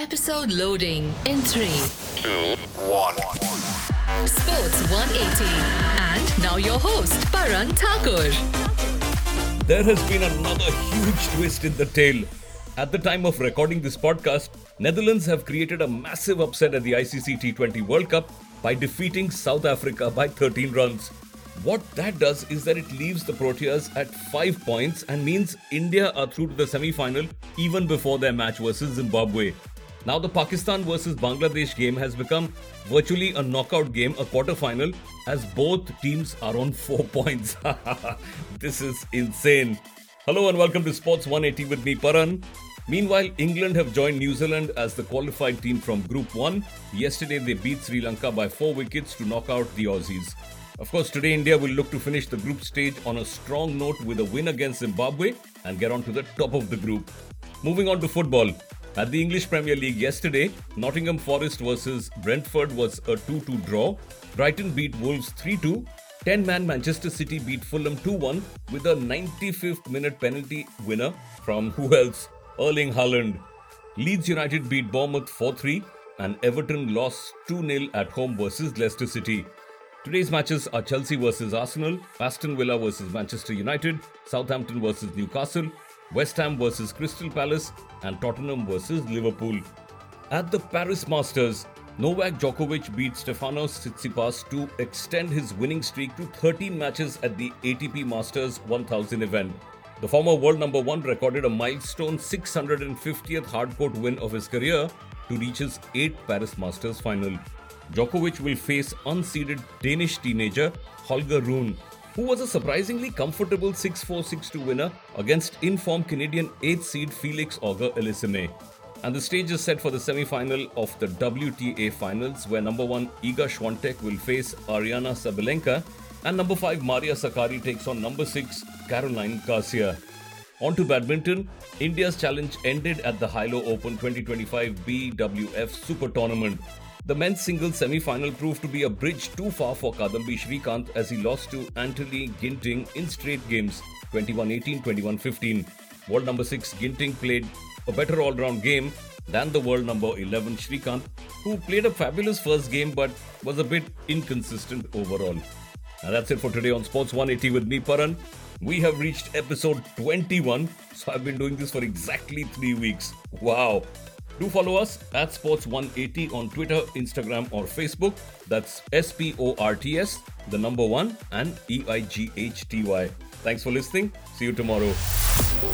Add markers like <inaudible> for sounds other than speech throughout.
Episode loading in 3. two, one. Sports 180. And now your host, Paran Thakur. There has been another huge twist in the tale. At the time of recording this podcast, Netherlands have created a massive upset at the ICC T20 World Cup by defeating South Africa by 13 runs. What that does is that it leaves the Proteas at 5 points and means India are through to the semi final even before their match versus Zimbabwe. Now, the Pakistan versus Bangladesh game has become virtually a knockout game, a quarter final, as both teams are on <laughs> 4 points. <laughs> this is insane. Hello and welcome to Sports 180 with me, Paran. Meanwhile, England have joined New Zealand as the qualified team from Group 1. Yesterday, they beat Sri Lanka by 4 wickets to knock out the Aussies. Of course, today India will look to finish the group stage on a strong note with a win against Zimbabwe and get on to the top of the group. Moving on to football. At the English Premier League yesterday, Nottingham Forest versus Brentford was a 2 2 draw. Brighton beat Wolves 3 2. 10 man Manchester City beat Fulham 2 1 with a 95th minute penalty winner from who else? Erling Haaland. Leeds United beat Bournemouth 4 3 and Everton lost 2 0 at home versus Leicester City. Today's matches are Chelsea versus Arsenal, Aston Villa versus Manchester United, Southampton versus Newcastle, West Ham versus Crystal Palace, and Tottenham versus Liverpool. At the Paris Masters, Novak Djokovic beat Stefanos Tsitsipas to extend his winning streak to 13 matches at the ATP Masters 1000 event. The former world number one recorded a milestone 650th hardcourt win of his career to reach his 8th Paris Masters final. Djokovic will face unseeded Danish teenager Holger Rune, who was a surprisingly comfortable 6-4 6-2 winner against in-form Canadian 8th seed Felix Auger Aliassime. And the stage is set for the semi-final of the WTA finals where number 1 Iga Swiatek will face Ariana Sabalenka and number 5 Maria Sakkari takes on number 6 Caroline Garcia. On to badminton, India's challenge ended at the Hylo Open 2025 BWF Super Tournament. The men's singles semi-final proved to be a bridge too far for Kidambi Srikanth as he lost to Anthony Ginting in straight games 21-18, 21-15. World number 6 Ginting played a better all-round game than the world number 11 Srikanth, who played a fabulous first game but was a bit inconsistent overall. Now that's it for today on Sports 180 with me, Paran. We have reached episode 21, so I've been doing this for exactly three weeks. Wow. Do follow us at Sports 180 on Twitter, Instagram, or Facebook. That's S P O R T S, the number one, and E I G H T Y. Thanks for listening. See you tomorrow.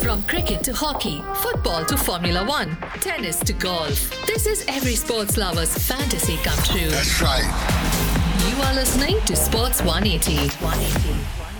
From cricket to hockey, football to Formula One, tennis to golf. This is every sports lover's fantasy come true. That's right. You are listening to Sports 180. 180.